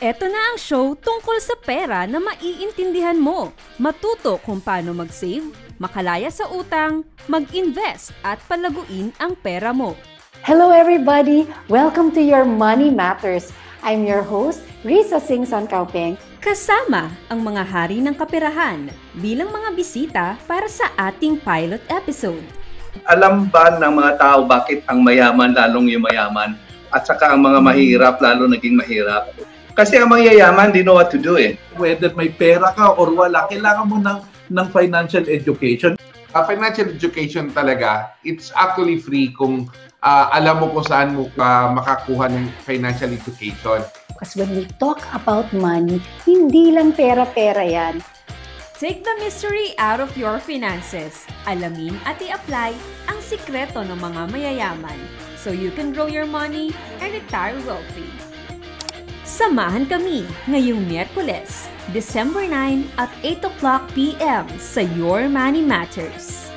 Eto na ang show tungkol sa pera na maiintindihan mo. Matuto kung paano mag-save, makalaya sa utang, mag-invest at palaguin ang pera mo. Hello everybody! Welcome to your Money Matters. I'm your host, Risa Singson Kaupeng. Kasama ang mga hari ng kaperahan bilang mga bisita para sa ating pilot episode. alam ba ng mga tao bakit ang mayaman lalong yumayaman at saka ang mga mahirap lalo naging mahirap? Kasi ang mayayaman, di know what to do eh. whether may pera ka or wala, kailangan mo ng, ng financial education. Uh, financial education talaga, it's actually free kung ah, alam mo kung saan mo ka makakuha ng financial education. Because when we talk about money, hindi lang pera-pera yan. Take the mystery out of your finances. Alamin at i-apply ang sikreto ng mga mayayaman so you can grow your money and retire wealthy. Samahan kami ngayong Miyerkules, December 9 at 8 o'clock p.m. sa Your Money Matters.